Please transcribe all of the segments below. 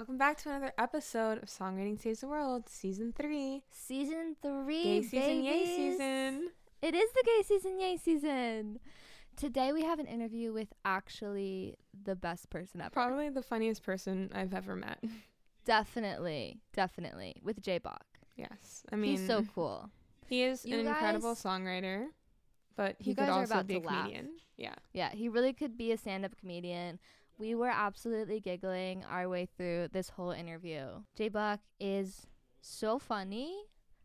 Welcome back to another episode of Songwriting Saves the World, Season 3. Season three. Gay season, yay season. It is the gay season, yay season. Today we have an interview with actually the best person ever. Probably the funniest person I've ever met. Definitely, definitely with J Bach. Yes. I mean, He's so cool. he is You an incredible songwriter, but he could guys are also about be a laugh. comedian. Yeah. Yeah, he really could be a stand-up comedian. We were absolutely giggling our way through this whole interview. J Bach is so funny,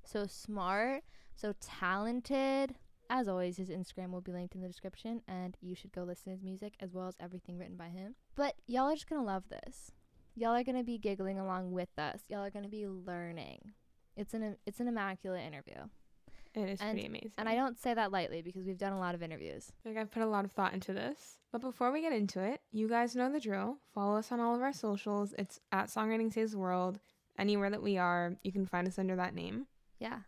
so smart, so talented. As always, his Instagram will be linked in the description, and you should go listen to his music as well as everything written by him. But y'all are just gonna love this. Y'all are gonna be giggling along with us. Y'all are gonna be learning. It's an it's an immaculate interview, It is And- pretty amazing. and I don't say that lightly because we've done a lot of interviews. Like I've put a lot of thought into this. But before we get into it, you guys know the drill. Follow us on all of our socials. It's at Songwriting Saves the World. Anywhere that we are, you can find us under that name. Yeah.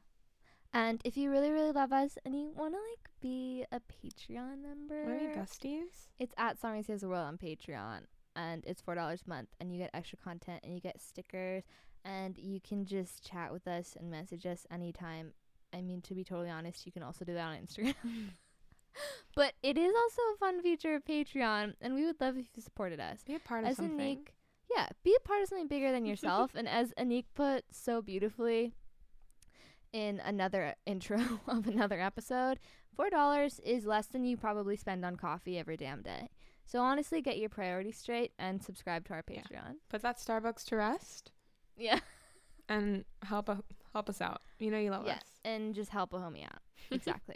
And if you really, really love us and you want to like be a Patreon member, What are we besties? it's at Songwriting Saves the World on Patreon, and it's four dollars a month, and you get extra content, and you get stickers, and you can just chat with us and message us anytime. I mean, to be totally honest, you can also do that on Instagram. but it is also a fun feature of Patreon, and we would love if you supported us Be a part of as something. Yeah, be a part of something bigger than yourself. and as Anik put so beautifully in another intro of another episode, four dollars is less than you probably spend on coffee every damn day. So honestly, get your priorities straight and subscribe to our Yeah. Patreon. Put that Starbucks to rest Yeah, and help a, help us out. You know you love us. yes, us. and just help a homie out. Exactly.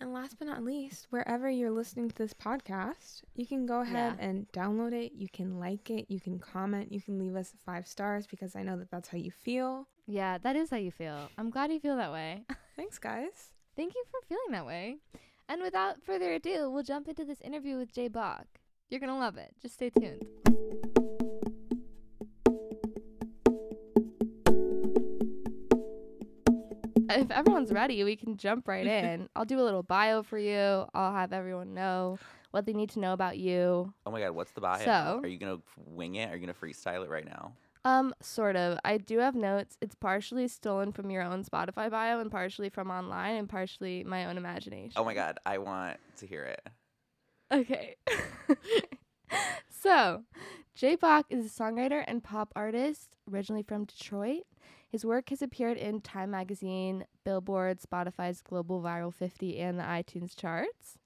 And last but not least, wherever you're listening to this podcast, you can go ahead Yeah. and download it. You can like it. You can comment. You can leave us five stars because I know that that's how you feel. yeah, that is how you feel. I'm glad you feel that way. Thanks, guys. Thank you for feeling that way. And without further ado, we'll jump into this interview with Jay Bach. You're going to love it. Just stay tuned. If everyone's ready, we can jump right in. I'll do a little bio for you. I'll have everyone know what they need to know about you. Oh my god, what's the bio? So- Are you gonna wing it? Are you gonna freestyle it right now? Um, sort of. I do have notes. It's partially stolen from your own Spotify bio and partially from online and partially my own imagination. Oh my god, I want to hear it. Okay. so, J Bach is a songwriter and pop artist originally from Detroit. His work has appeared in Time Magazine, Billboard, Spotify's Global Viral 50, and the iTunes charts.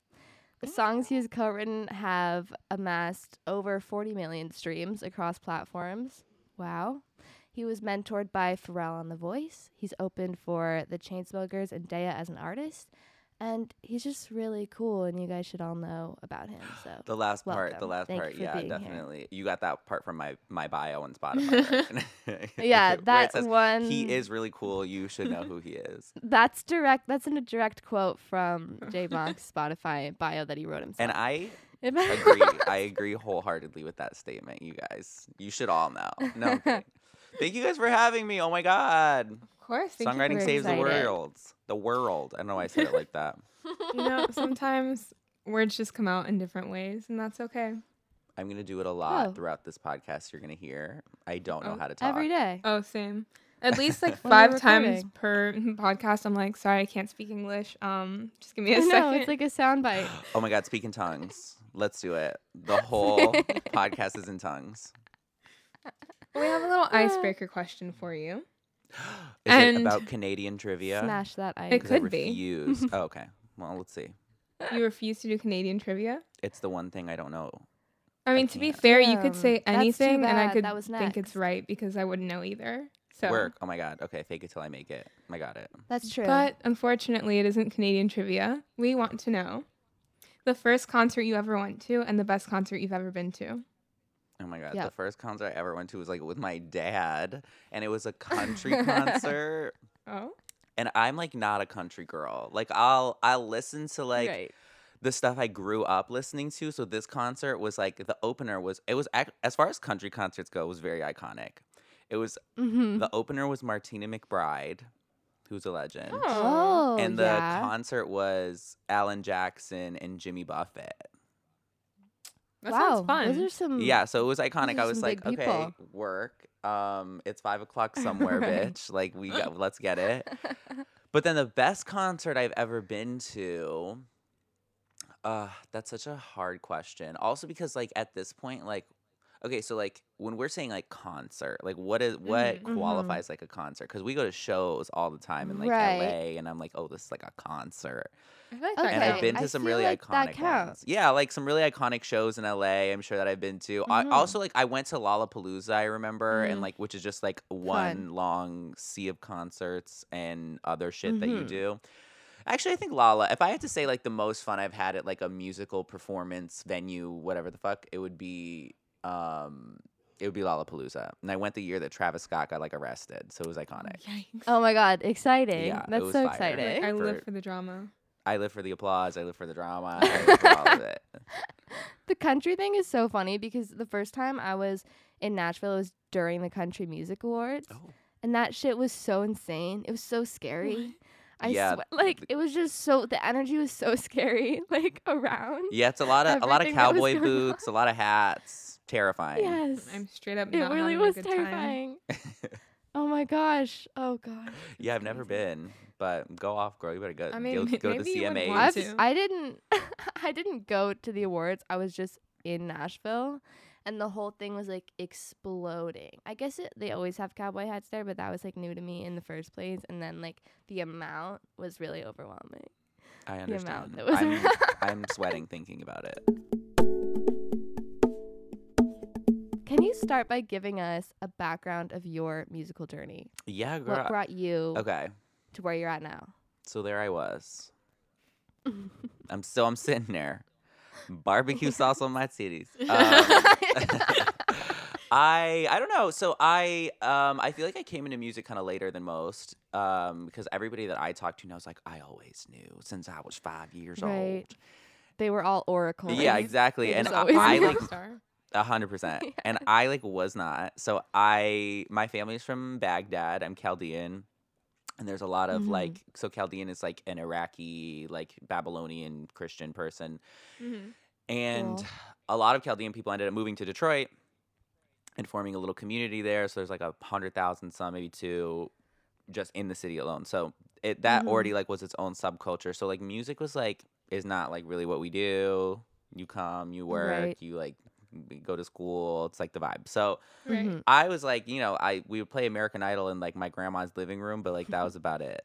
The songs he ah. has co written have amassed over 40 million streams across platforms. Wow. He was mentored by Pharrell on The Voice. He's opened for the Chainsmokers and Daya as an artist. And he's just really cool, and you guys should all know about him. So The last part, the last Thank part, yeah, being here. definitely. You got that part from my my bio on Spotify. yeah, that says, one. He is really cool. You should know who he is. That's direct. That's in a direct quote from J Bach's Spotify bio that he wrote himself. And I agree. I agree wholeheartedly with that statement. You guys, you should all know. No, thank you guys for having me. Oh my god, course. thank you songwriting for- saves the excited. world. The world. I don't know why I said it like that. You know, sometimes words just come out in different ways, and that's okay. I'm gonna do it a lot Oh. throughout this podcast. You're gonna hear. I don't know Oh, how to talk. every day. Oh, same. At least like When five we're times per podcast, I'm like, sorry, I can't speak English. Um, just give me a I know second. it's like a soundbite. Oh my God, speak in tongues. Let's do it. The whole podcast is in tongues. we have a little icebreaker question for you. Is And- it about Canadian trivia? Smash that ice. It 'Cause I could be. refuse. oh, okay. Well, let's see. You refuse to do Canadian trivia. It's the one thing I don't know. I mean, I to be fair, you could say that's anything, and I could think it's right because I wouldn't know either. So, Work. Oh my God. Okay, fake it till I make it. I got it. That's true. but unfortunately, it isn't Canadian trivia. We want to know the first concert you ever went to and the best concert you've ever been to. Oh my God. The first concert I ever went to was like with my dad, and it was a country concert. Oh, And I'm like not a country girl. Like I'll I'll listen to like right. the stuff I grew up listening to. So this concert was like the opener was it was as far as country concerts go, it was very iconic. It was Mm-hmm. the opener was Martina McBride, who's a legend. Oh, and the yeah. concert was Alan Jackson and Jimmy Buffett. That wow, sounds fun. those are some. Yeah, so it was iconic. I was like, okay, people. work. Um, it's five o'clock somewhere, Right. bitch. Like we got, let's get it. But then the best concert I've ever been to, uh, that's such a hard question. Also because like at this point, like, okay, so like when we're saying like concert, like what is what Mhm. Mhm. qualifies like a concert? Because we go to shows all the time in like Right. LA, and I'm like, oh, this is like a concert. I like Okay, And I've been to some really like iconic ones. Yeah, like some really iconic shows in LA. I'm sure that I've been to. I Mhm. also like I went to Lollapalooza. I remember, and Mm. like which is just like one long sea of concerts and other shit that you Mhm. do. Actually, I think Lala. If I had to say like the most fun I've had at like a musical performance venue, whatever the fuck, it would be um it would be Lollapalooza. And I went the year that Travis Scott got like arrested, so it was iconic. Yikes. Oh my god, exciting! Yeah, it That's was so fire. exciting. I live for the drama. I live for the applause. I live for the drama. I live for all of it. The country thing is so funny because the first time I was in Nashville it was during the Country Music Awards, Oh. and that shit was so insane. It was so scary. I Yeah, swear, like it was just so the energy was so scary, like around. Yeah, it's a lot of a lot of Everything that was cowboy going boots, a lot of hats. Terrifying. Yes, I'm straight up it not really was a good time. terrifying. oh my gosh! Oh god. yeah, I've never been, but go off, girl. You better go. I mean, go, m- go to the maybe you would want I've, to. I didn't I didn't go to the awards. I was just in Nashville and the whole thing was like exploding. I guess it, they always have cowboy hats there, but that was like new to me in the first place and then like the amount was really overwhelming. I the amount understand. that was I'm. I'm sweating thinking about it. Can you start by giving us a background of your musical journey? Yeah, girl. What brought you Okay, to where you're at now? so there I was. I'm still I'm sitting there, barbecue sauce on my titties. Um, I I don't know. So I um I feel like I came into music kind of later than most um because everybody that I talked to knows like I always knew since I was five years Right. old. they were all oracles. Yeah, exactly. They And I, I like star. A hundred percent. And I like was not. So I my family's from Baghdad. I'm Chaldean. And there's a lot of Mhm. like so Chaldean is like an Iraqi, like Babylonian Christian person. Mhm. And Cool. a lot of Chaldean people ended up moving to Detroit and forming a little community there. So there's like a hundred thousand, some maybe two, just in the city alone. So it that Mhm. already like was its own subculture. So like music was like is not like really what we do. You come, you work, Right. you like go to school. It's like the vibe. So Right. Mhm. I was like, you know, I we would play American Idol in like my grandma's living room, but like that was about it.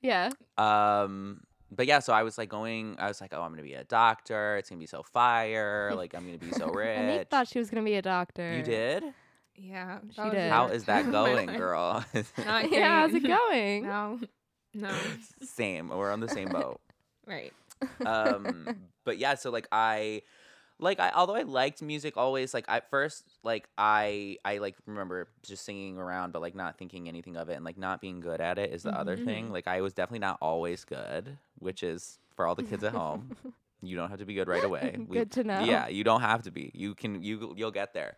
Yeah. Um, but yeah, so I was like going. I was like, oh, I'm gonna be a doctor. It's gonna be so fire. Like I'm gonna be so rich. And they thought she was gonna be a doctor. you did. Yeah. She did. the How that time of my going, girl? Not yeah, how's it going? No. No. Same. We're on the same boat. Right. um but yeah so like i like i although i liked music always like at first like i i like remember just singing around but like not thinking anything of it and like not being good at it is the other thing. Like i was definitely not always good which is for all the kids at home. You don't have to be good right away. We- Good to know. yeah you don't have to be. You can you you'll get there.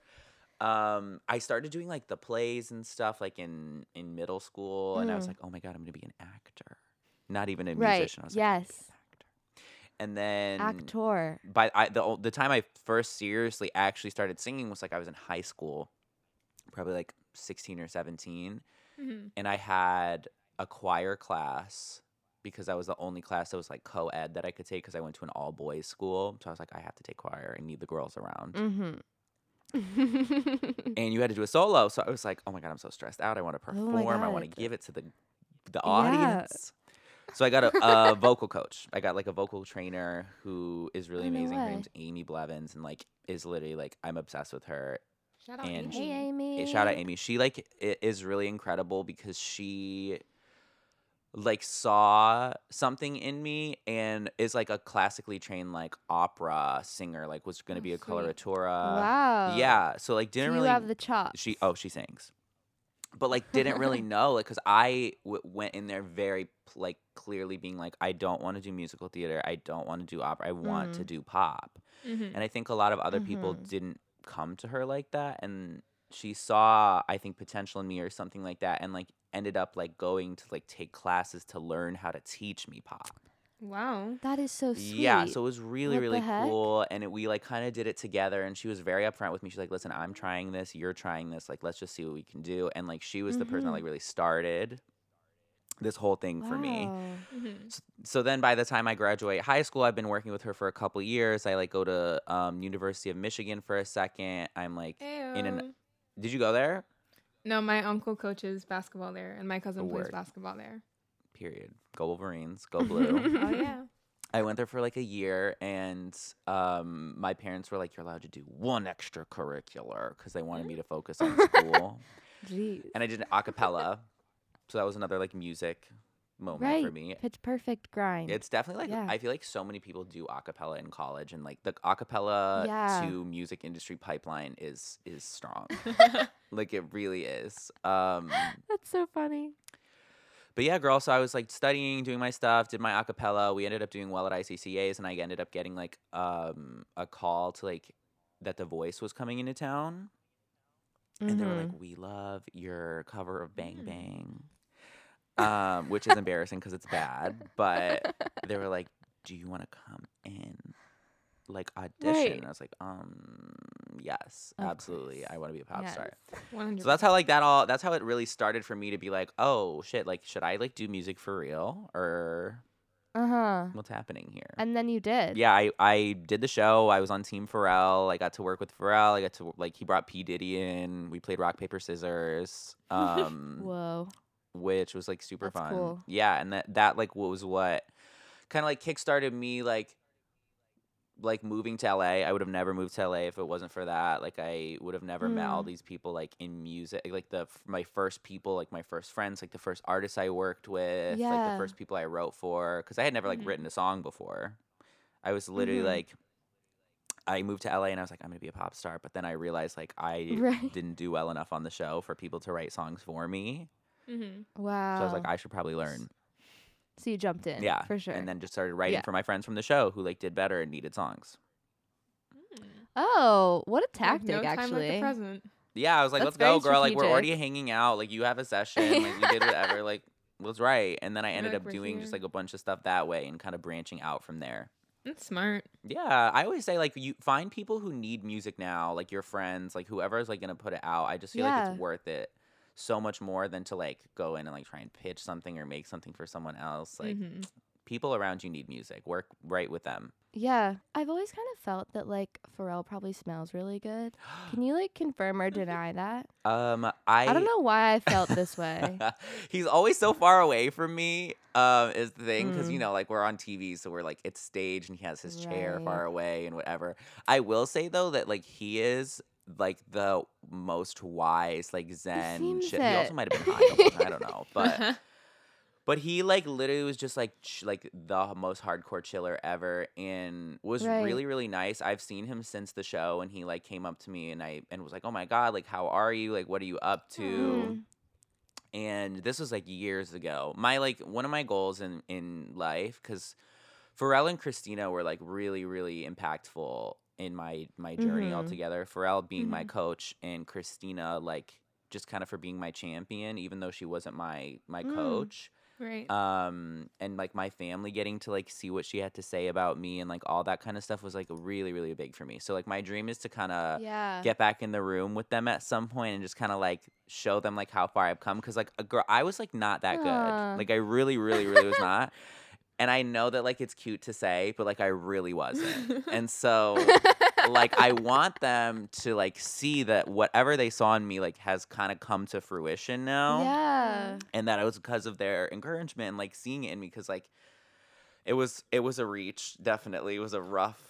Um i started doing like the plays and stuff like in in middle school and i was Mm. like oh my god i'm gonna be an actor. Not even a Right, musician. I was like "I'm gonna be yes. actor and then Actor. by I, the the time I first seriously actually started singing was like I was in high school, probably like 16 or 17, Mhm. and I had a choir class because that was the only class that was like co-ed that I could take because I went to an all boys school. So I was like, I have to take choir. I need the girls around. Mm-hmm. And you had to do a solo, so I was like, oh my god, I'm so stressed out. I want to Oh perform. I want to give it to the the audience. So I got a, a vocal coach. I got like a vocal trainer who is really no amazing. Her way. name's Amy Blevins, and like is literally like I'm obsessed with her. Shout out And hey, Amy. Amy. Eh, Shout out Amy. She like i- is really incredible because she like saw something in me and is like a classically trained like opera singer. Like was going to Oh, be a sweet. coloratura. Wow. Yeah. So like didn't you really have the chops. she oh she sings but like didn't really know like because i w- went in there very like clearly being like i don't want to do musical theater i don't want to do opera i want to Mhm. do pop Mhm. and i think a lot of other people Mhm. didn't come to her like that and she saw i think potential in me or something like that and like ended up like going to like take classes to learn how to teach me pop Wow. That is so sweet. Yeah, so it was really, What really cool. And it, we like kind of did it together. And she was very upfront with me. She's like, listen, I'm trying this. You're trying this. Like, let's just see what we can do. And like, she was the person that Mhm. like really started this whole thing for me. Mm-hmm. So then by the time I graduate high school, I've been working with her for a couple years. I like go to um, University of Michigan for a second. I'm like, in an- did you go there? No, my uncle coaches basketball there, and my cousin A plays basketball there. Period. Go Wolverines. Go blue. oh yeah. I went there for like a year, and um, my parents were like, "You're allowed to do one extracurricular" because they wanted me to focus on school. Jeez. and I did an acapella, so that was another like music moment for me. Pitch perfect grind. It's definitely like Yeah. I feel like so many people do acapella in college, and like the acapella Yeah. to music industry pipeline is is strong. like it really is. Um, That's so funny. But yeah, girl. So I was like studying, doing my stuff, did my acapella. We ended up doing well at ICCA's, and I ended up getting like um a call to like that the Voice was coming into town, and they were like, "We love your cover of Bang Mm. Bang," um, which is embarrassing because it's bad. But they were like, "Do you want to come in?" Like audition, Right. I was like, um, yes, Of absolutely, course. I want to be a pop Yes. star. One hundred. So that's how like that all that's how it really started for me to be like, oh shit, like should I like do music for real or Uh huh. what's happening here? And then you did. yeah, I I did the show. I was on Team Pharrell. I got to work with Pharrell. I got to like he brought P Diddy in. We played rock paper scissors, um, Whoa. which was like super That's fun. cool. Yeah, and that that like was what kind of like kickstarted me like like moving to LA. I would have never moved to LA if it wasn't for that. Like I would have never met all Mm. these people like in music. Like the my first people, like my first friends, like the first artists I worked with, like the first people I wrote for cuz I had never like Mhm. written a song before. I was literally Mhm. like I moved to LA and I was like I'm going to be a pop star, but then I realized like I Right. didn't do well enough on the show for people to write songs for me. Mm-hmm. Wow. So I was like I should probably learn. So you jumped in. Yeah, For sure. And then just started writing Yeah. for my friends from the show who like did better and needed songs. Mm. oh, what a tactic, no time actually. like the present. Yeah, I was like, That's let's go, very girl. Like we're already hanging out. Like you have a session. Like you did whatever. Like was right. And then I ended Like, up we're doing just here. like a bunch of stuff that way and kind of branching out from there. That's smart. Yeah, I always say like you find people who need music now, like your friends, like whoever's like gonna put it out. I just feel like Yeah. it's worth it so much more than to like go in and like try and pitch something or make something for someone else. Like Mhm. people around you need music. Work right with them. Yeah. I've always kind of felt that like Pharrell probably smells really good. Can you like confirm or deny that? Um, I I don't know why I felt this way. He's always so far away from me. Um, is the thing because you Mm. know, like we're on TV, so we're like it's staged, and he has his chair Right. far away and whatever. I will say though that like he is like the most wise, like Zen. Shit. He also might have been high. I don't know, but but he like literally was just like ch- like the most hardcore chiller ever and was Right. really really nice i've seen him since the show and he like came up to me and i and was like oh my god like how are you like what are you up to Mm. and this was like years ago my like one of my goals in in life because pharrell and christina were like really really impactful in my my journey Mhm. altogether pharrell being my Mhm. coach and christina like just kind of for being my champion even though she wasn't my my Mm. coach right. um and like my family getting to like see what she had to say about me and like all that kind of stuff was like really really big for me so like my dream is to kind of yeah. get back in the room with them at some point and just kind of like show them like how far I've come because like a girl I was like not that Aw. good like I really really really was not and I know that like it's cute to say but like I really wasn't and so like I want them to like see that whatever they saw in me like has kind of come to fruition now Yeah. and that it was because of their encouragement and like seeing it in me because like it was it was a reach definitely it was a rough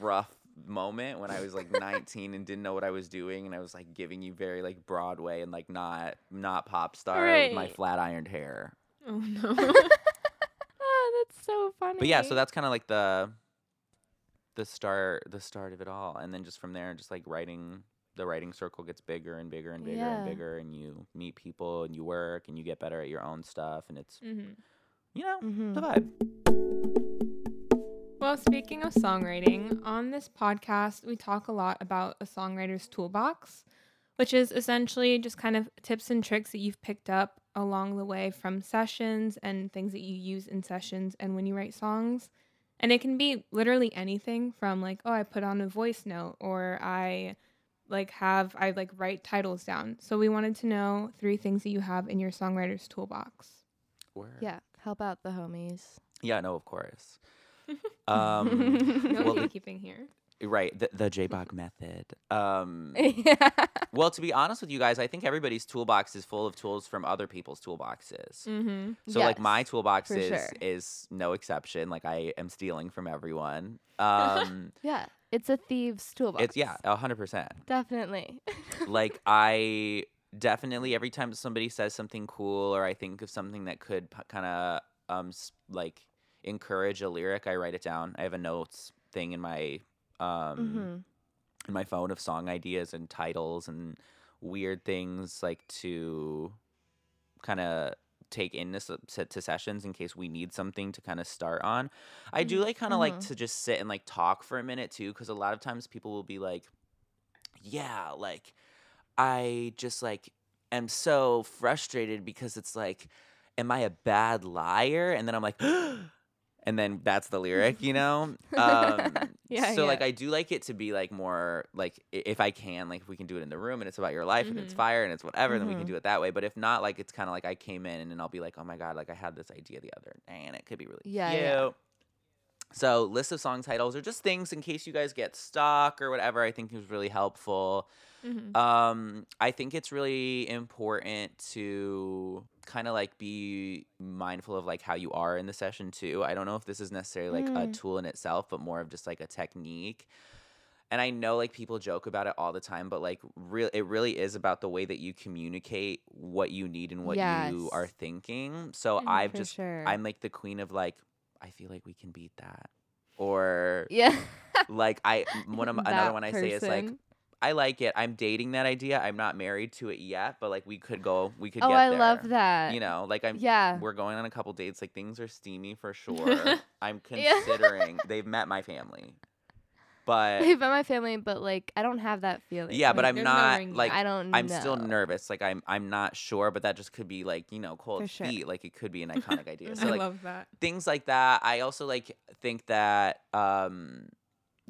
rough moment when i was like 19 and didn't know what i was doing and i was like giving you very like broadway and like not not pop star with my flat ironed hair oh no. so funny. but yeah so that's kind of like the the start the start of it all and then just from there just like writing the writing circle gets bigger and bigger and bigger Yeah. and bigger and you meet people and you work and you get better at your own stuff and it's hmm you know Mhm. the vibe Well, speaking of songwriting, on this podcast, we talk a lot about a songwriter's toolbox, which is essentially just kind of tips and tricks that you've picked up along the way from sessions and things that you use in sessions and when you write songs. And it can be literally anything from like, oh, I put on a voice note or I like have I like write titles down. So we wanted to know three things that you have in your songwriter's toolbox. Word. Yeah, help out the homies. Yeah, no, of course. Um, No Well, the- gatekeeping here. Right, the, the JBach method. Um, yeah. well, to be honest with you guys, I think everybody's toolbox is full of tools from other people's toolboxes. Mm-hmm. So like my toolbox is sure. is no exception. Like I am stealing from everyone. Um, Yeah, it's a thieves toolbox. it's yeah, a hundred percent. definitely. Like I definitely every time somebody says something cool or I think of something that could kind of um s- like encourage a lyric, I write it down. I have a notes thing in my um hmm in my phone of song ideas and titles and weird things like to kind of take into s- to, to sessions in case we need something to kind of start on. I do like kind of like Mhm. to just sit and like talk for a minute too cuz a lot of times people will be like yeah, like I just like am so frustrated because it's like am I a bad liar? And then I'm like and then that's the lyric, you know? Um Yeah, so like. I do like it to be like more like if I can like if we can do it in the room and it's about your life and it's Mhm. fire and it's whatever then we can Mhm. do it that way. But if not, like it's kind of like I came in and then I'll be like, oh my god, like I had this idea the other day and it could be really Yeah, cute. yeah. So list of song titles or just things in case you guys get stuck or whatever. I think is really helpful. Mm-hmm. Um, I think it's really important to kind of like be mindful of like how you are in the session too. I don't know if this is necessarily like a Mm. tool in itself, but more of just like a technique. And I know like people joke about it all the time, but like real it really is about the way that you communicate what you need and what you are thinking. So Mhm, I've just sure. I'm like the queen of like I feel like we can beat that. Or yeah. like I one of my- another one I say is like. I like it. I'm dating that idea. I'm not married to it yet, but like we could go. We could Oh, I there. love that. You know, like I'm. Yeah. We're going on a couple dates. Like things are steamy for sure. I'm considering. they've met my family, but Hey, but my family, but like I don't have that feeling. yeah, but I'm not like. I don't. I'm still nervous. Like I'm. I'm not sure, but that just could be like you know cold sure. feet. Like it could be an iconic idea. So I like love that. things like that. I also like think that um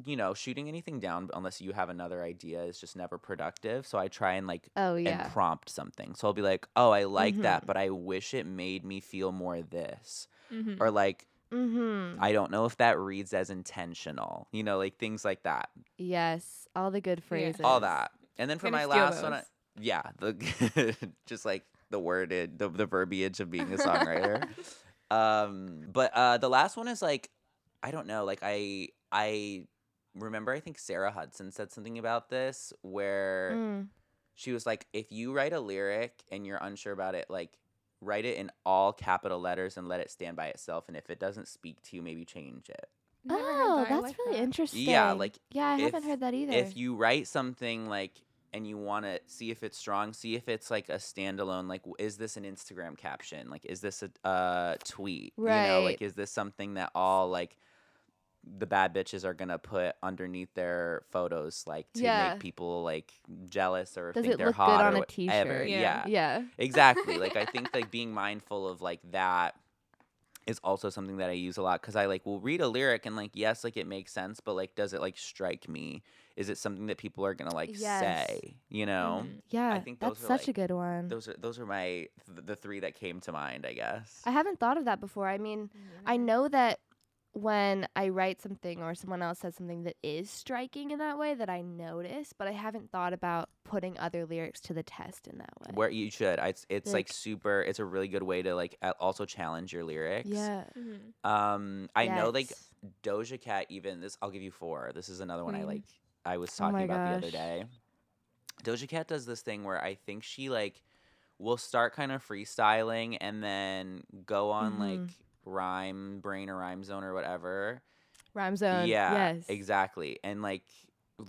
you know, shooting anything down unless you have another idea is just never productive. So I try and like Oh yeah. and prompt something. So I'll be like, "Oh, I like that, Mhm. but I wish it made me feel more this." Mm-hmm. Or like, mm-hmm. I don't know if that reads as intentional. You know, like things like that. Yes. All the good phrases. All that. And then for Gonna my last one, I, yeah, the just like the worded the the verbiage of being a songwriter. um, but uh, the last one is like, I don't know, like I I remember I think Sarah Hudson said something about this where Mm. she was like, if you write a lyric and you're unsure about it, like write it in all capital letters and let it stand by itself. And if it doesn't speak to you, maybe change it. Oh, that's really interesting. Yeah, like, yeah, I haven't heard that either. If you write something like and you want to see if it's strong, see if it's like a standalone. Like, is this an Instagram caption? Like, is this a uh, tweet? You know, like, is this something that all like the bad bitches are gonna put underneath their photos, like to Yeah. make people like jealous or Does think they're look good hot on or a whatever. t-shirt? Yeah. yeah yeah. exactly like i think like being mindful of like that is also something that i use a lot because i like will read a lyric and like yes like it makes sense but like does it like strike me is it something that people are gonna like Yes. say you know Mhm. Yeah. I think those that's are, such a good one. those are those are my th- the three that came to mind i guess I haven't thought of that before. I mean, I know that when I write something or someone else says something that is striking in that way that I notice, but I haven't thought about putting other lyrics to the test in that way. where you should I, it's it's like, Like- super it's a really good way to like also challenge your lyrics Yeah. Mm-hmm. um i know like Doja Cat even this I'll give you four. This is another one I like I was Oh talking my about the other day. Doja Cat does this thing where I think she like will start kind of freestyling and then go on like Mhm. Rhyme brain or rhyme zone or whatever. Rhyme zone. yeah, Yes. exactly. And like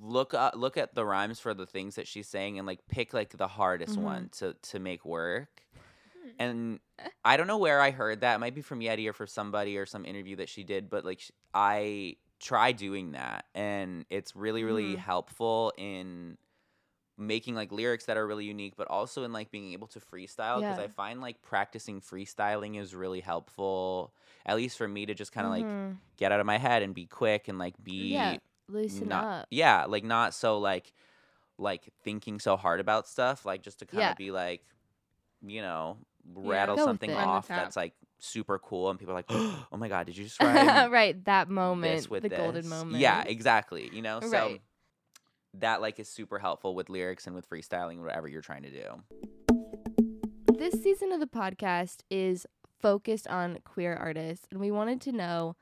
look up, look at the rhymes for the things that she's saying and like pick like the hardest Mhm. one to to make work. Hmm. And I don't know where I heard that. It might be from Yeti or for somebody or some interview that she did, but like sh- I try doing that and it's really really Mhm. helpful in making like lyrics that are really unique, but also in like being able to freestyle because Yeah. I find like practicing freestyling is really helpful. At least for me to just kind of like Mhm. get out of my head and be quick and like be yeah, loosen not up. yeah like not so like like thinking so hard about stuff like just to kind of Yeah. be like you know rattle something it. Run with off that's like super cool and people are like oh my god did you just write right, that this moment, with the golden moment. yeah exactly you know so Right. That like is super helpful with lyrics and with freestyling whatever you're trying to do This season of the podcast is focused on queer artists, and we wanted to know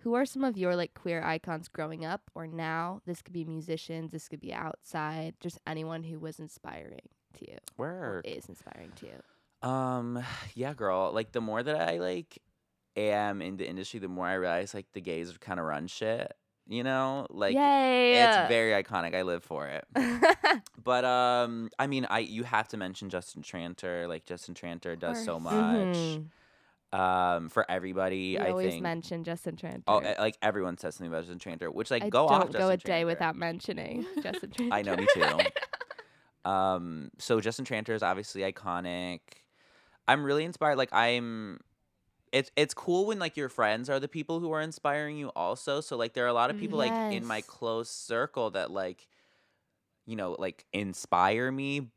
who are some of your like queer icons growing up or now. This could be musicians, this could be outside, just anyone who was inspiring to you where is inspiring to you. Um, yeah, girl. Like the more that I like am in the industry, the more I realize like the gays kind of run shit. You know, like Yay! it's very iconic. I live for it. But um, I mean, I you have to mention Justin Tranter. Like Justin Tranter does so much. Mhm. Um, for everybody, We I always think. mention Justin Tranter. oh, eh, like everyone says something about Justin Tranter, which like I go don't off. go Justin a day Tranter. without mentioning Justin Tranter. I know, me too. Um, so Justin Tranter is obviously iconic. I'm really inspired. Like I'm, it's it's cool when like your friends are the people who are inspiring you also. So like there are a lot of people like in my Yes. close circle that like, you know, like inspire me.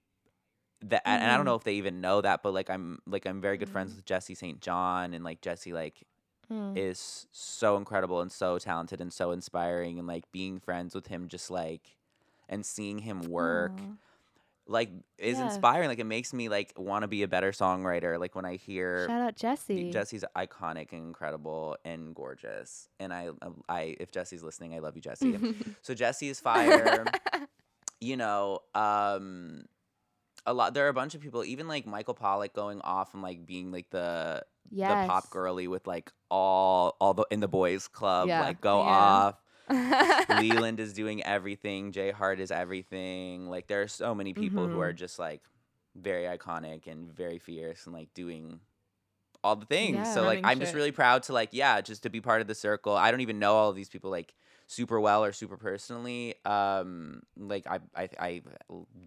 That and I don't Mhm. know if they even know that, but like I'm like I'm very good friends Mhm. with Jesse St. John and like Jesse like Mm. is so incredible and so talented and so inspiring and like being friends with him just like and seeing him work. Like is Yeah. inspiring like it makes me like want to be a better songwriter like when i hear Shout out Jesse. jesse's iconic and incredible and gorgeous and i i if jesse's listening i love you jesse so jesse is fire you know um a lot there are a bunch of people even like michael pollock going off and like being like the yes. the pop girly with like all all the in the boys club Yeah. like go Yeah. off Leland is doing everything. JHart is everything. Like there are so many people who are Mhm. just like very iconic and very fierce and like doing all the things. Yeah. so like I'm just really proud to like yeah, just to be part of the circle. I don't even know all of these people like super well or super personally. Um like I I, I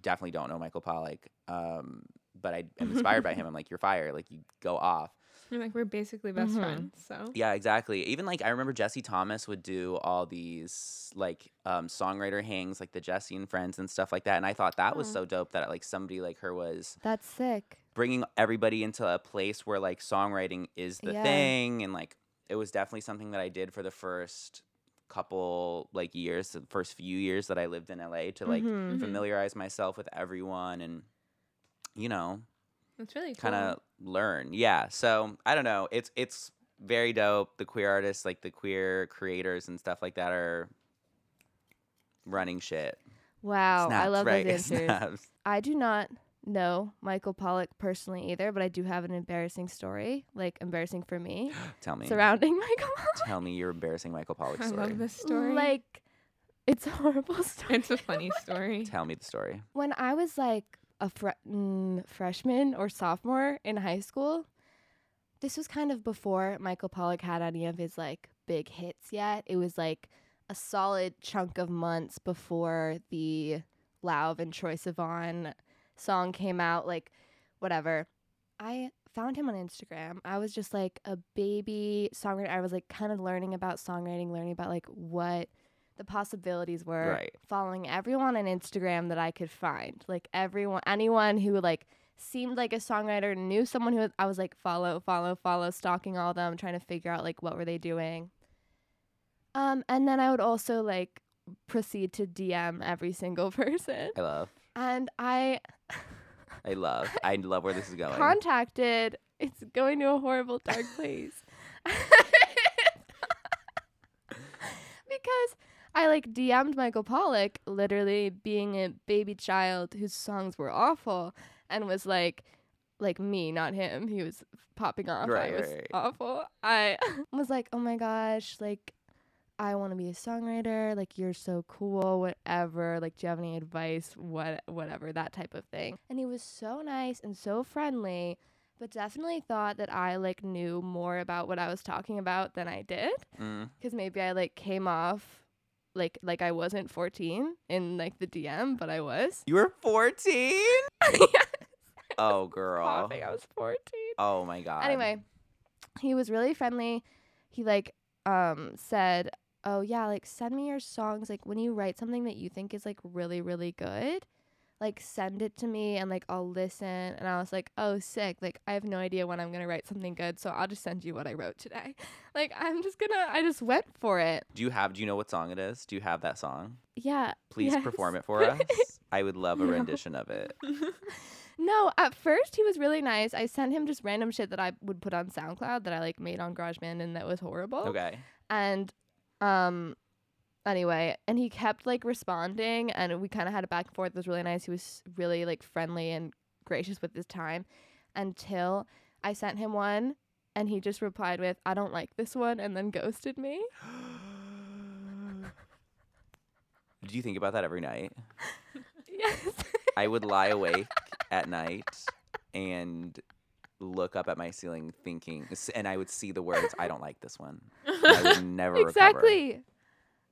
definitely don't know Michael Pollock. Um but I am inspired by him. I'm like you're fire. Like you go off. You're like we're basically best Mhm. friends. So Yeah, exactly. Even like I remember Jesse Thomas would do all these like um songwriter hangs, like the Jesse and Friends and stuff like that. And I thought that was so dope that like somebody like her was That's sick. bringing everybody into a place where like songwriting is the Yeah. thing, and like it was definitely something that I did for the first couple like years, the first few years that I lived in LA to like Mhm. Mhm. familiarize myself with everyone and you know it's really cool. kind of learn. Yeah. So I don't know. It's it's very dope. The queer artists, like the queer creators and stuff like that, are running shit. Wow, I love right? those answers. Snaps. I do not know Michael Pollock personally either, but I do have an embarrassing story, like embarrassing for me, Tell me. surrounding Michael Pollock. Tell me your embarrassing Michael Pollock story. I story. love this story. Like, it's a horrible story. it's a funny story. Tell me the story. when I was like a fre- mm, freshman or sophomore in high school, this was kind of before Michael Pollock had any of his like big hits yet. It was like a solid chunk of months before the Lauv and Troye Sivan song came out, like whatever. I found him on Instagram. I was just like a baby songwriter. I was like kind of learning about songwriting, learning about like what the possibilities were. Right. Following everyone on Instagram that I could find, like everyone, anyone who like seemed like a songwriter, knew someone who I was like follow, follow, follow, stalking all them, trying to figure out like what were they doing. Um, and then I would also like proceed to DM every single person, I love. and I I love. I love where this is going. contacted. It's going to a horrible dark place. because I like DM'd Michael Pollock, literally being a baby child whose songs were awful, and was like, like me, not him. He was popping off. Right, I was right, awful. I was like, oh my gosh, like. I want to be a songwriter. Like you're so cool. Whatever. Like, do you have any advice? What, whatever. That type of thing. And he was so nice and so friendly but definitely thought that I like knew more about what I was talking about than I did Mm, because maybe I like came off like like I wasn't 14 in like the DM, but I was. You were 14? yes. Oh, girl. Coughing, I was 14. Oh my god. Anyway, he was really friendly. He like um said, "Oh yeah, like send me your songs like when you write something that you think is like really really good, like send it to me and like I'll listen." And I was like, "Oh, sick. Like I have no idea when I'm going to write something good, so I'll just send you what I wrote today." Like I'm just going to I just went for it. Do you have do you know what song it is? Do you have that song? Yeah. Please yes. perform it for us. I would love a No. rendition of it. No, at first he was really nice. I sent him just random shit that I would put on SoundCloud that I like made on GarageBand and that was horrible. Okay. and um anyway and he kept like responding and we kind of had a back and forth it was really nice he was really like friendly and gracious with his time until i sent him one and he just replied with i don't like this one and then ghosted me Do you think about that every night? yes I would lie awake at night and look up at my ceiling thinking and I would see the words I don't like this one. I would never recover.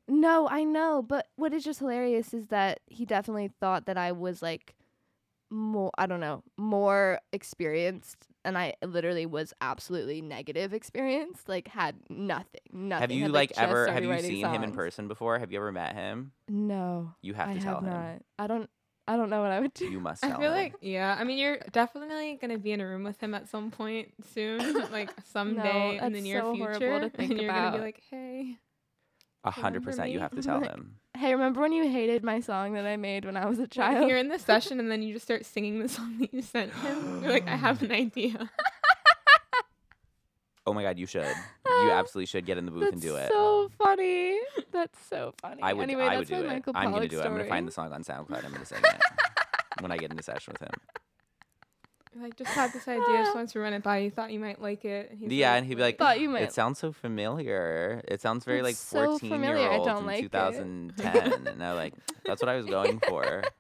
Exactly no i know but what is just hilarious is that he definitely thought that i was like more i don't know more experienced and i literally was absolutely negative experienced like had nothing nothing Have you had, like just ever have you writing seen him in person before? Have you ever met him? no You have i to tell have him. not i don't i don't know what i would do You must I feel him. like yeah. I mean, you're definitely gonna be in a room with him at some point soon, like someday in the that's near so horrible future, to think and you're gonna be like, "Hey, A hundred percent, you have to tell Like, him. hey remember when you hated my song that i made when i was a Like, child you're in the session, and then you just start singing the song that you sent him. You're like, "I have an idea." Oh my god, you should. You absolutely should get in the booth that's and do it. so um, funny that's so funny I would anyway I that's would do my it. Michael I'm gonna Pollock do it. I'm gonna find the song on SoundCloud. I'm gonna sing it when I get in the session with him. You're like, just had this idea, just wanted to run it by you. Thought you might like it. And he's Yeah, and he'd be like, thought you might It sounds so familiar. It sounds very like It's so 14 familiar, year I old don't from like 2010. and I'm like, that's what I was going for.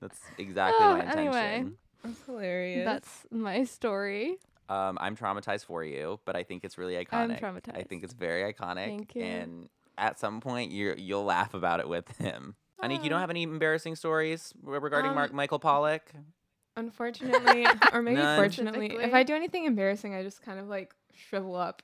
That's exactly Oh, my intention. anyway. That's hilarious. That's my story. Um, I'm traumatized for you, but I think it's really iconic. I'm traumatized. I think it's very iconic. Thank you. And at some point, you you'll laugh about it with him. I Anik, you don't have any embarrassing stories re- regarding Mark Um, Michael Pollock? Unfortunately, or maybe None. fortunately, if I do anything embarrassing, I just kind of like shrivel up.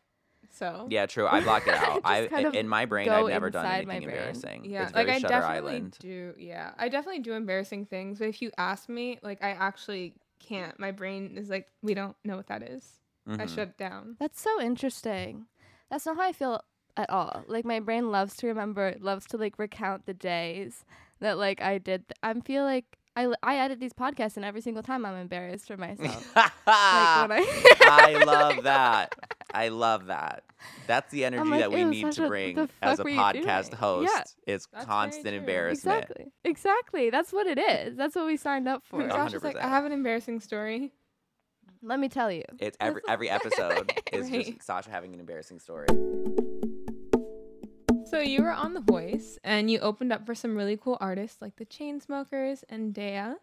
So Yeah, true. I block it out. I in my brain, I've never done inside anything embarrassing. yeah, it's very like I Shutter definitely Island. do. Yeah, I definitely do embarrassing things. But if you ask me, like I actually can't. My brain is like, we don't know what that is. I Mhm. shut down. That's so interesting. That's not how I feel at all. Like my brain loves to remember, loves to like recount the days that like I did. Th- I feel like I l- I edit these podcasts and every single time I'm embarrassed for myself. like I I love that. I love that. That's the energy like, that we need to bring the as a podcast doing?" host. Yeah. It's constant embarrassment. Exactly. Exactly. That's what it is. That's what we signed up for. When Josh is like, I have an embarrassing story. Let me tell you. It's every every episode is Right. just Sasha having an embarrassing story. So you were on The Voice and you opened up for some really cool artists like the Chainsmokers and Daya.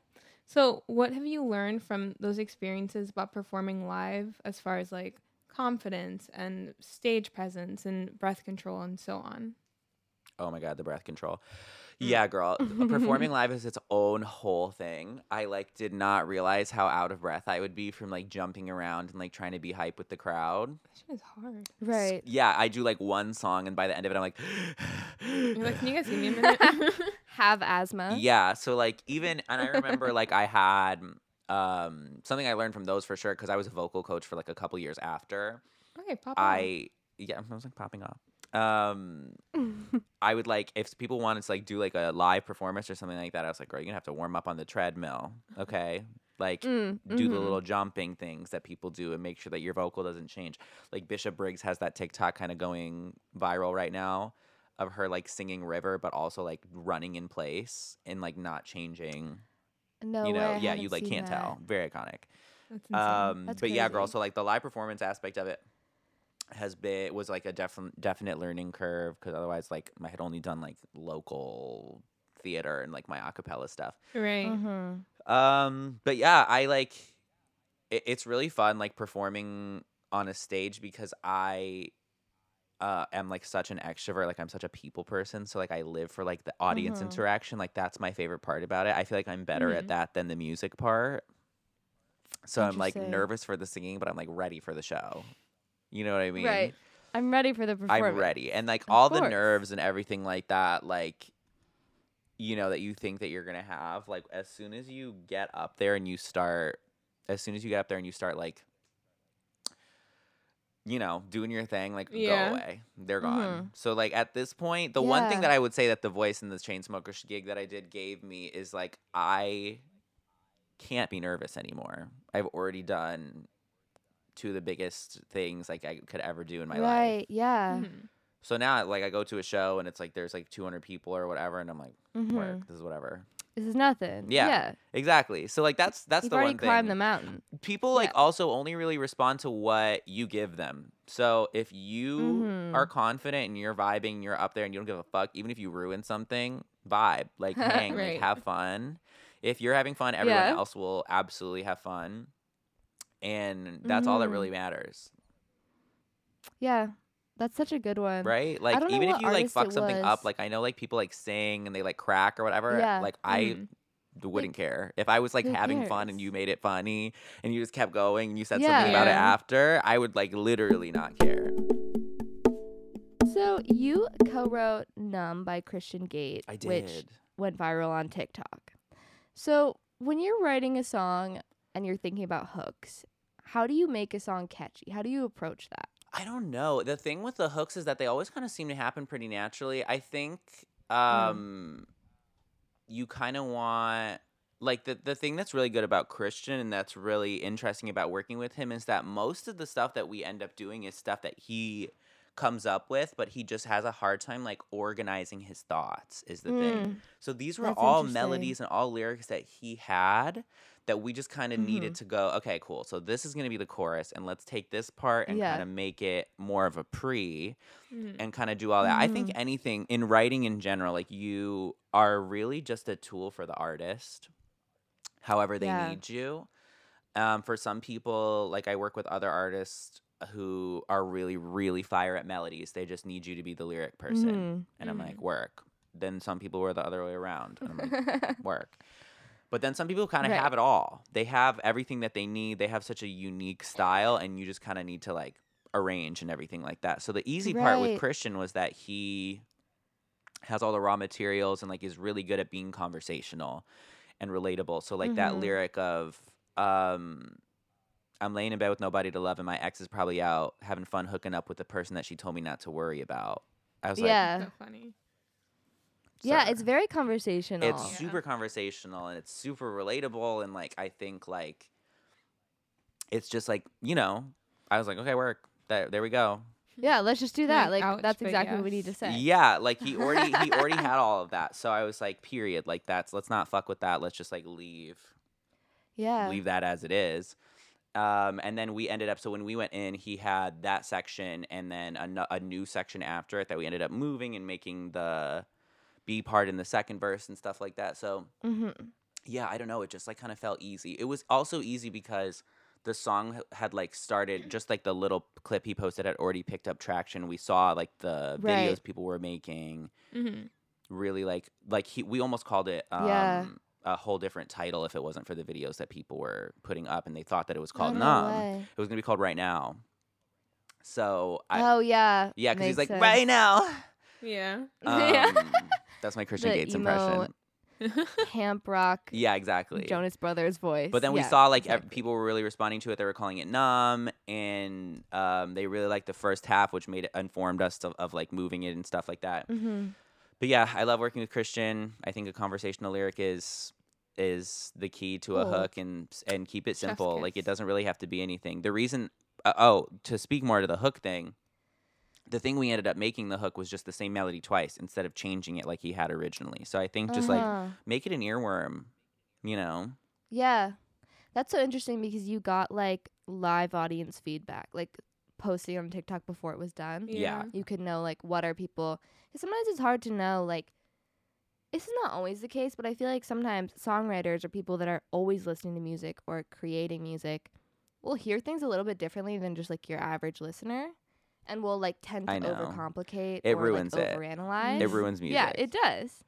So what have you learned from those experiences about performing live as far as like confidence and stage presence and breath control and so on? Oh my god, the breath control. Yeah, girl. performing live is its own whole thing. I like did not realize how out of breath I would be from like jumping around and like trying to be hype with the crowd. That shit is hard. Right. Yeah, I do like one song and by the end of it I'm like You're like, can you guys give me a minute? Have asthma. Yeah, so like even and I remember like I had um something I learned from those for sure because I was a vocal coach for like a couple years after. okay, pop on. I yeah, I was like popping off. Um I would like if people wanted to like do like a live performance or something like that, I was like, girl, you're gonna have to warm up on the treadmill. Okay. Like Mm, do the mhm. little jumping things that people do and make sure that your vocal doesn't change. Like Bishop Briggs has that TikTok kind of going viral right now of her like singing River, but also like running in place and like not changing. No you way, know, I yeah, you like can't that. tell. Very iconic. That's. Um, That's but yeah, girl. So like the live performance aspect of it has been was like a definite definite learning curve because otherwise like I had only done like local theater and like my acapella stuff. right. Mhm. Um, but yeah, I like it, it's really fun like performing on a stage because I uh, am like such an extrovert. Like I'm such a people person. So like I live for like the audience Mhm. interaction. Like that's my favorite part about it. I feel like I'm better Mhm. at that than the music part. So I'm like nervous for the singing, but I'm like ready for the show. You know what I mean? Right. I'm ready for the performance. I'm ready. And like Of all the nerves and everything like that, like you know, that you think that you're gonna have, like as soon as you get up there and you start as soon as you get up there and you start like you know, doing your thing, like Yeah. go away. They're gone. Mhm. So like at this point, the one thing that I would say that the voice in the Chainsmokers gig that I did gave me is like I can't be nervous anymore. I've already done two of the biggest things like I could ever do in my life. right. Yeah. Mhm. So now, like, I go to a show and it's like there's like 200 people or whatever, and I'm like, Mhm. work. This is whatever. This is nothing. Yeah. Yeah. Exactly. So like that's that's You've the already one climbed thing. the mountain. People like Yeah. also only really respond to what you give them. So if you Mhm. are confident and you're vibing, you're up there and you don't give a fuck, even if you ruin something, vibe, like hang, Right. like have fun. If you're having fun, everyone Yeah. else will absolutely have fun. And that's all that really matters. Yeah. That's such a good one. right? Like even if you like fuck something up, like I know like people like sing and they like crack or whatever. Yeah. Like I Mhm. d- wouldn't care if I was like having fun and you made it funny and you just kept going and you said something about it after. I would like literally not care. So you co-wrote "Numb" by Christian Gates, I which went viral on TikTok. So when you're writing a song and you're thinking about hooks, how do you make a song catchy? How do you approach that? I don't know. The thing with the hooks is that they always kind of seem to happen pretty naturally. I think Mm. um you kind of want like the the thing that's really good about Christian and that's really interesting about working with him is that most of the stuff that we end up doing is stuff that he comes up with, but he just has a hard time like organizing his thoughts is the thing. Mm, So these were That's all melodies and all lyrics that he had that we just kind of needed Mhm. to go, okay, cool. So this is going to be the chorus and let's take this part and Yeah. kind of make it more of a pre Mhm. and kind of do all that. I Mm-hmm. think anything in writing in general, like you are really just a tool for the artist, however they Yeah. need you. Um, for some people, like I work with other artists who are really, really fire at melodies. They just need you to be the lyric person. mhm. And I'm like, Mhm. work. Then some people were the other way around. And I'm like, work. But then some people kind of Right. have it all. They have everything that they need. They have such a unique style, and you just kind of need to like arrange and everything like that. So the easy part with Christian was that he has all the raw materials and like is really good at being conversational and relatable. So like that Mhm. lyric of um I'm laying in bed with nobody to love and my ex is probably out having fun hooking up with the person that she told me not to worry about. I was like, yeah. so funny. Yeah, it's very conversational. it's Yeah. super conversational and it's super relatable and like I think like it's just like you know I was like okay work there there we go yeah, let's just do that. Like, Like ouch, that's but exactly what we need to say. yeah like he already he already had all of that so I was like period like that's let's not fuck with that let's just like leave Yeah. leave that as it is um, and then we ended up so when we went in he had that section and then a, a new section after it that we ended up moving and making the B part in the second verse and stuff like that so hmm yeah, I don't know. It just like kind of felt easy. It was also easy because the song had like started just like the little clip he posted had already picked up traction. We saw like the Right. videos people were making hmm really like like he we almost called it um Yeah. a whole different title if it wasn't for the videos that people were putting up and they thought that it was called no Numb. way. It was going to be called Right Now. So I oh yeah. yeah, cuz he's like sense. right now. Yeah. Yeah. That's my Christian The Gates impression. Camp rock. Yeah, exactly. Jonas Brothers voice. But then we Yeah, saw like ev- exactly. people were really responding to it. They were calling it numb, and um, they really liked the first half, which made it informed us of, of like moving it and stuff like that. Mhm. But yeah, I love working with Christian. I think a conversational lyric is is the key to a Cool. hook, and and keep it Chef's simple. Like it kiss. doesn't really have to be anything. The reason, uh, oh, to speak more to the hook thing. The thing we ended up making the hook was just the same melody twice instead of changing it like he had originally. So I think just like Uh-huh. make it an earworm, you know. Yeah. That's so interesting because you got like live audience feedback, like posting on TikTok before it was done. Yeah. You could know like what are people cuz sometimes it's hard to know like this is not always the case, but I feel like sometimes songwriters or people that are always listening to music or creating music will hear things a little bit differently than just like your average listener. And will like tend to overcomplicate It or ruins like it. overanalyze. It ruins music. Yeah, it does.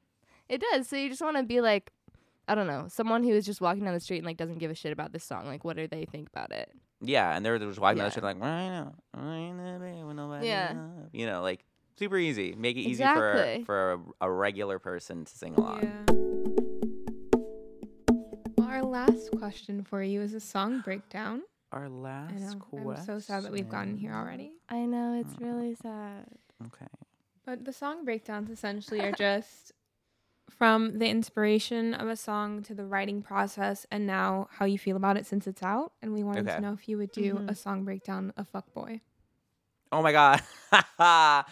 It does. So you just want to be like, I don't know, someone who is just walking down the street and like doesn't give a shit about this song. Like, what do they think about it? Yeah, and they were just walking down the street like, "Right now, right now, baby, when nobody Yeah. knows." you know, like super easy. Make it easy Exactly. for for a, a regular person to sing along. Yeah. Well, our last question for you is a song breakdown. Our last know. question. I'm so sad that we've gotten here already. I know it's Mm. really sad. Okay. But the song breakdowns essentially are just from the inspiration of a song to the writing process and now how you feel about it since it's out. And we wanted Okay. to know if you would do Mhm. a song breakdown of Fuckboy. Oh my god.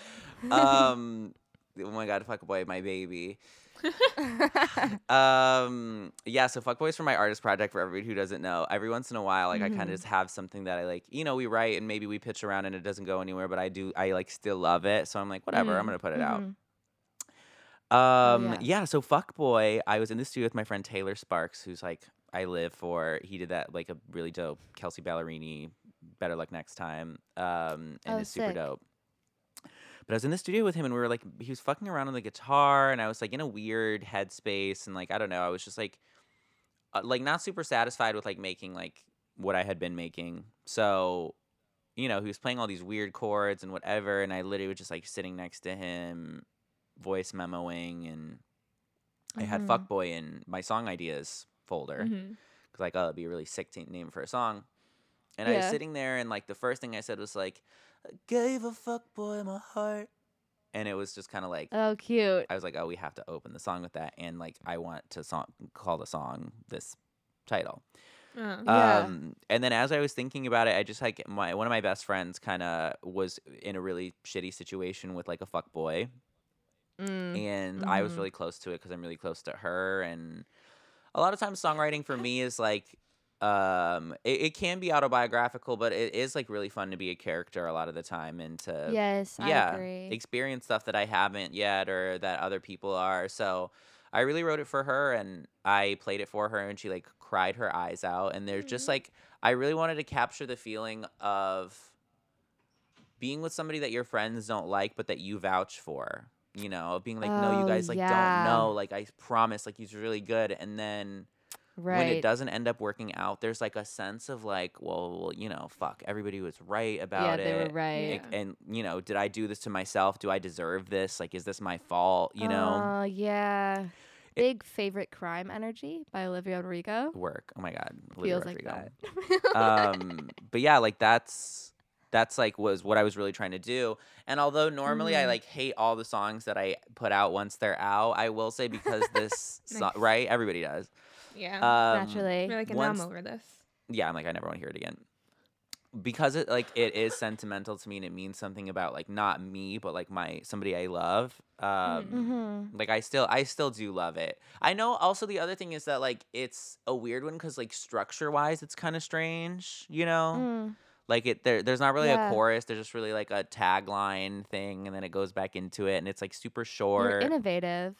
um. Oh my god, fuck boy, my baby. Um. Yeah. So fuck boys for my artist project. For everybody who doesn't know, every once in a while, like I kind of Mhm. just have something that I like. You know, we write and maybe we pitch around and it doesn't go anywhere, but I do. I like still love it. So I'm like, whatever. I'm Mhm. gonna put it out. Mhm. Um, yeah. yeah. So fuck boy, I was in the studio with my friend Taylor Sparks, who's like I live for. He did that like a really dope Kelsea Ballerini. Better luck next time. Um, and Oh, it's super dope. But I was in the studio with him, and we were like, he was fucking around on the guitar, and I was like in a weird headspace, and like I don't know, I was just like, uh, like not super satisfied with like making like what I had been making. So, you know, he was playing all these weird chords and whatever, and I literally was just like sitting next to him, voice memoing, and I had Mhm. fuckboy in my song ideas folder because like oh it'd be a really sick t- name for a song and i was sitting there and like the first thing i said was like gave a fuck boy my heart and it was just kind of like Oh, cute. i was like oh we have to open the song with that and like i want to song call the song this title Uh, Yeah. um and then as i was thinking about it i just like my one of my best friends kind of was in a really shitty situation with like a fuck boy Mm. and I was Mhm. really close to it because I'm really close to her. And a lot of times, songwriting for me is like, um, it, it can be autobiographical, but it is like really fun to be a character a lot of the time and to yes, yeah, I agree. experience stuff that I haven't yet or that other people are. So I really wrote it for her and I played it for her and she like cried her eyes out. And there's just Mhm. like, I really wanted to capture the feeling of being with somebody that your friends don't like, but that you vouch for. You know, being like, no, you Oh, guys like yeah. don't know. Like I promise, like he's really good. And then right. when it doesn't end up working out, there's like a sense of like, well, you know, fuck, everybody was right about yeah, it. they were right. Like, and you know, did I do this to myself? Do I deserve this? Like, is this my fault? You know, Oh, yeah. It- Big favorite crime energy by Olivia Rodrigo. work. Oh my god, Olivia Feels like Rodrigo. that. um, but yeah, like that's that's like was what I was really trying to do. And although normally I Mhm. like hate all the songs that I put out once they're out, I will say because this so- right, everybody does. Yeah. Um, Naturally. You're like, and once- I'm over this. yeah, I'm like, I never want to hear it again. Because it like it is sentimental to me and it means something about like not me, but like my somebody I love. Um mm-hmm. like I still I still do love it. I know also the other thing is that like it's a weird one cuz like structure wise it's kind of strange, you know? Mm. Like it there there's not really a chorus, there's just really like a tagline thing and then it goes back into it and it's like super You're short. innovative.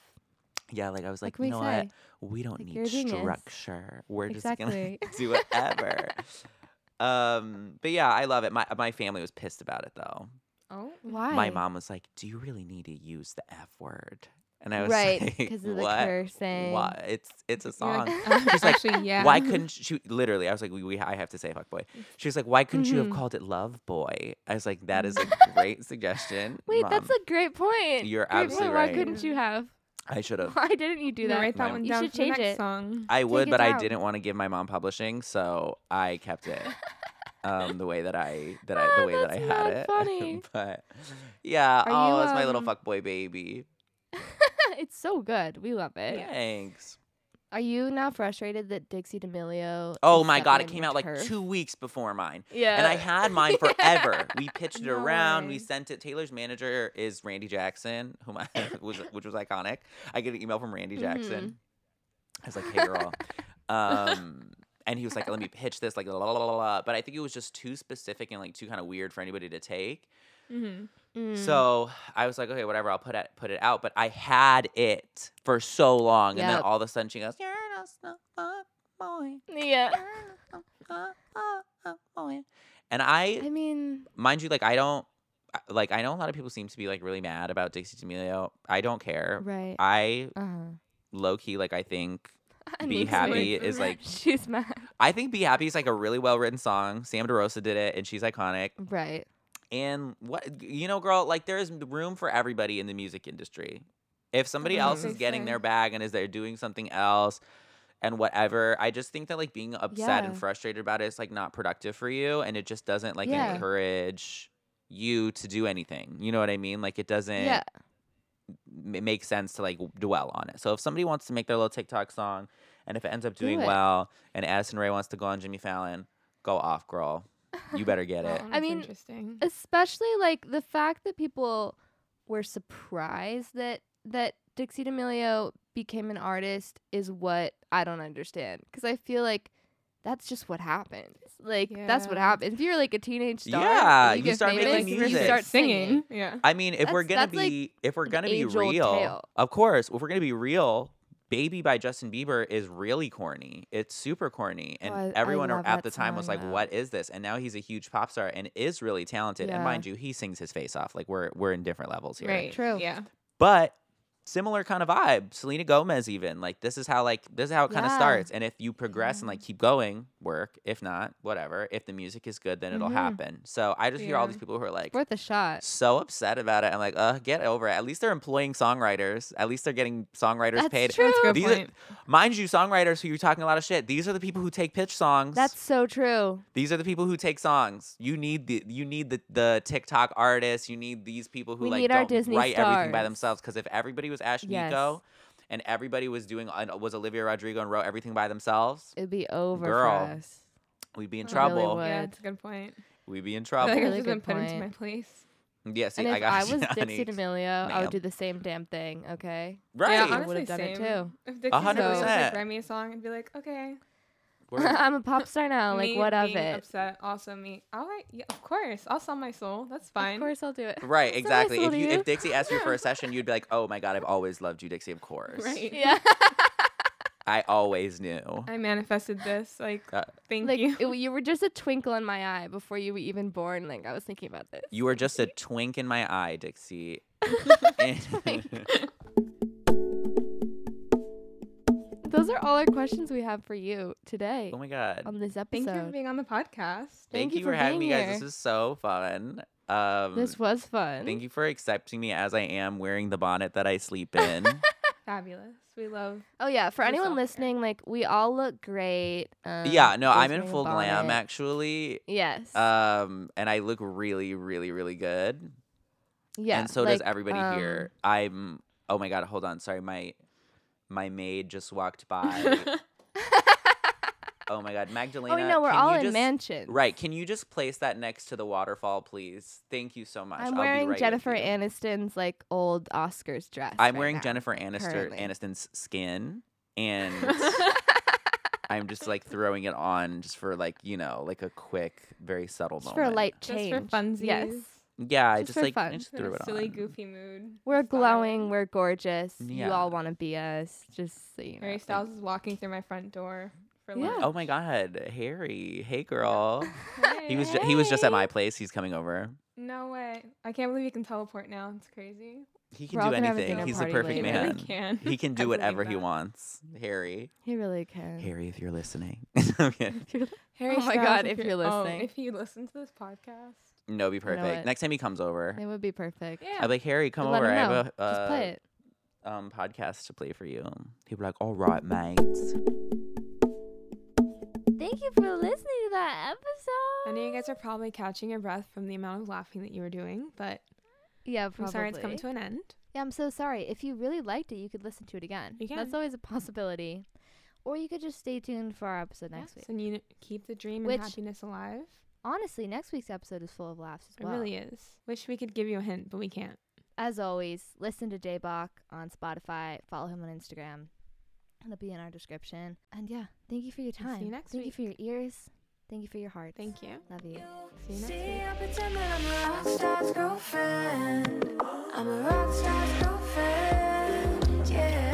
Yeah, like I was like, you know say. what? We don't Like, need structure. We're Exactly. just gonna do whatever. um, but yeah, I love it. My my family was pissed about it though. Oh. Why? My mom was like, "Do you really need to use the f word?" And I was Right, like, because of the "What? cursing. Why? It's it's a song." like, "Uh, She's like, actually, yeah. Why couldn't sh- she? Literally, I was like, "We, we I have to say fuck boy." She was like, "Why couldn't you have Mhm. called it love boy?" I was like, "That is a great suggestion." Wait, Mom. that's a great point. You're Great absolutely point. right. Why couldn't you have? I should have. Why didn't you do You that? write that My- one You down should for the change next it. song. I would, it but I down. didn't want to give my mom publishing, so I kept it. um, the way that I that I Ah, the way that I that's had mad it. funny. but yeah, Are oh, you, it's my little um, fuckboy baby. it's so good. We love it. Thanks. Are you now frustrated that Dixie D'Amelio? Oh my god, it came out like turf? two weeks before mine. Yeah. And I had mine forever. We pitched it No around. way. We sent it. Taylor's manager is Randy Jackson, whom I was which was iconic. I get an email from Randy Jackson. I was like, "Hey, girl," um, and he was like, "Let me pitch this." Like, la, la, la, la, la. but I think it was just too specific and like too kind of weird for anybody to take. Mm-hmm. Mm. So I was like, "Okay, whatever. I'll put it put it out." But I had it for so long, and then all of a sudden she goes, "You're a fuck boy." yeah. You're just a fuck boy." And I I mean, mind you, like I don't, uh, like I know a lot of people seem to be like really mad about Dixie D'Amelio. I don't care. Right. I Uh-huh. low key like I think I Be Happy is like she's mad. I think Be Happy is like a really well written song. Sam DeRosa did it and she's iconic. Right. And what you know, girl, like there's room for everybody in the music industry. If somebody else Mhm. is getting their bag and is there doing something else and whatever, I just think that like being upset and frustrated about it is like not productive for you and it just doesn't like Yeah. encourage you to do anything. You know what I mean? Like it doesn't Yeah. m- make sense to like dwell on it. So if somebody wants to make their little TikTok song and if it ends up doing it. well and Addison Rae wants to go on Jimmy Fallon, go off, girl. You better get it. I mean, interesting. especially like the fact that people were surprised that that Dixie D'Amelio became an artist is what I don't understand because I feel like that's just what happens. Like that's what happens. If you're like a teenage star, Yeah, and you get start making music. you start singing. Yeah. I mean, if we're gonna that's, like, be if we're gonna be real, tale. of course, if we're gonna be real, "Baby" by Justin Bieber is really corny. It's super corny, and Oh, I- I everyone love at the time was like, though. "What is this?" And now he's a huge pop star and is really talented. And mind you, he sings his face off. Like we're we're in different levels here. Right. True. Yeah. But similar kind of vibe. Selena Gomez even like this is how like this is how it kind of Yeah. starts. And if you progress and like keep going, work. If not, whatever. If the music is good, then it'll Mhm. happen. So I just hear all these people who are like Worth a shot. so upset about it. I'm like, uh, get over it. At least they're employing songwriters. At least they're getting songwriters That's paid. true. That's These are-. Mind you, songwriters who you're talking a lot of shit. These are the people who take pitch songs. That's so true. these are the people who take songs. You need the you need the, the TikTok artists. You need these people who We like don't write everything by themselves. Because if everybody was Ash Yes. Nico and everybody was doing uh, was Olivia Rodrigo and wrote everything by themselves, It'd be over Girl, for us. we'd be in I trouble. really. Yeah, that's a good point. we'd be in trouble. feel like Really I've just been good put into my place. yeah, see, and if I got I, you, was honey. Dixie D'Amelio, I would do the same damn thing. Okay. Right. Yeah, I honestly, would've done it same. too. If Dixie hundred D'Amelio was like percent. write me a song, I'd be like, okay. Word. I'm a pop star now. Like me what of being it? Upset. Also me. All right. Yeah, of course. I'll sell my soul. That's fine. Of course I'll do it. Right, exactly. If you you. if Dixie asked you for a session, you'd be like, "Oh my god, I've always loved you, Dixie. Of course, Right. Yeah. I always knew." I manifested this. Like, Uh, thank like you. it- you were just a twinkle in my eye before you were even born. Like I was thinking about this. You were just a twink in my eye, Dixie. And- Those are all our questions we have for you today oh my god! on this episode. Thank you for being on the podcast. Thank, you you for for having me, guys. here. This is so fun. Um, this was fun. thank you for accepting me as I am, wearing the bonnet that I sleep in. Fabulous. We love. Oh yeah, for anyone yourself here. listening, like we all look great. Um, yeah, no, I'm in full glam actually. Yes. Um, and I look really, really, really good. yeah. and so like, does everybody um, here. I'm. Oh my god! Hold on. Sorry, my my maid just walked by. oh my god, Magdalena. Oh no, we're can all you in just, mansion. Right? Can you just place that next to the waterfall, please? Thank you so much. I'm I'll be wearing right Jennifer you. Aniston's like old Oscars dress. I'm right wearing now, Jennifer Aniston. Aniston's skin, and I'm just like throwing it on just for like you know like a quick, very subtle moment. Just for a light change, Just change. for funsies. Yes. Yeah, I just just for like I fun. just In threw a it silly, on. goofy mood. We're Style. glowing. We're gorgeous. Yeah. You all want to be us. Just so you know. Harry Styles is walking through my front door for Yeah. lunch. Oh my god, Harry! Hey, girl. Hey. He was ju- he was just at my place. He's coming over. No way. I can't believe he can teleport now. It's crazy. He can We're do gonna have a anything. dinner He's the party perfect He really man. can. He can do believe whatever he wants. Harry. He really can. Harry, if you're listening. Okay. Harry Oh my Styles, God, if you're oh, listening. if you listen to this podcast. No, be perfect. what? Next time he comes over, It would be perfect. Yeah. I'll be like, Harry, come Let over. him I know. have a Just uh, play it. um podcast to play for you. He'd be like, all right, mates. Thank you for listening to that episode. I know you guys are probably catching your breath from the amount of laughing that you were doing, but Yeah, I'm sorry it's come to an end. Yeah, I'm so sorry. If you really liked it, you could listen to it again. You That's can. always a possibility. Or you could just stay tuned for our episode next Yes, week. And you keep the dream Which- and happiness alive. Honestly, next week's episode is full of laughs as well. It well. really is. Wish we could give you a hint, but we can't. As always, listen to JBach on Spotify. Follow him on Instagram. It'll be in our description. And yeah, thank you for your We'll time. see you next thank week. you for your ears. Thank you for your heart. Thank you. Love you. See you next See, week. I pretend that I'm a rock star's girlfriend. I'm a rock star's girlfriend. Yeah.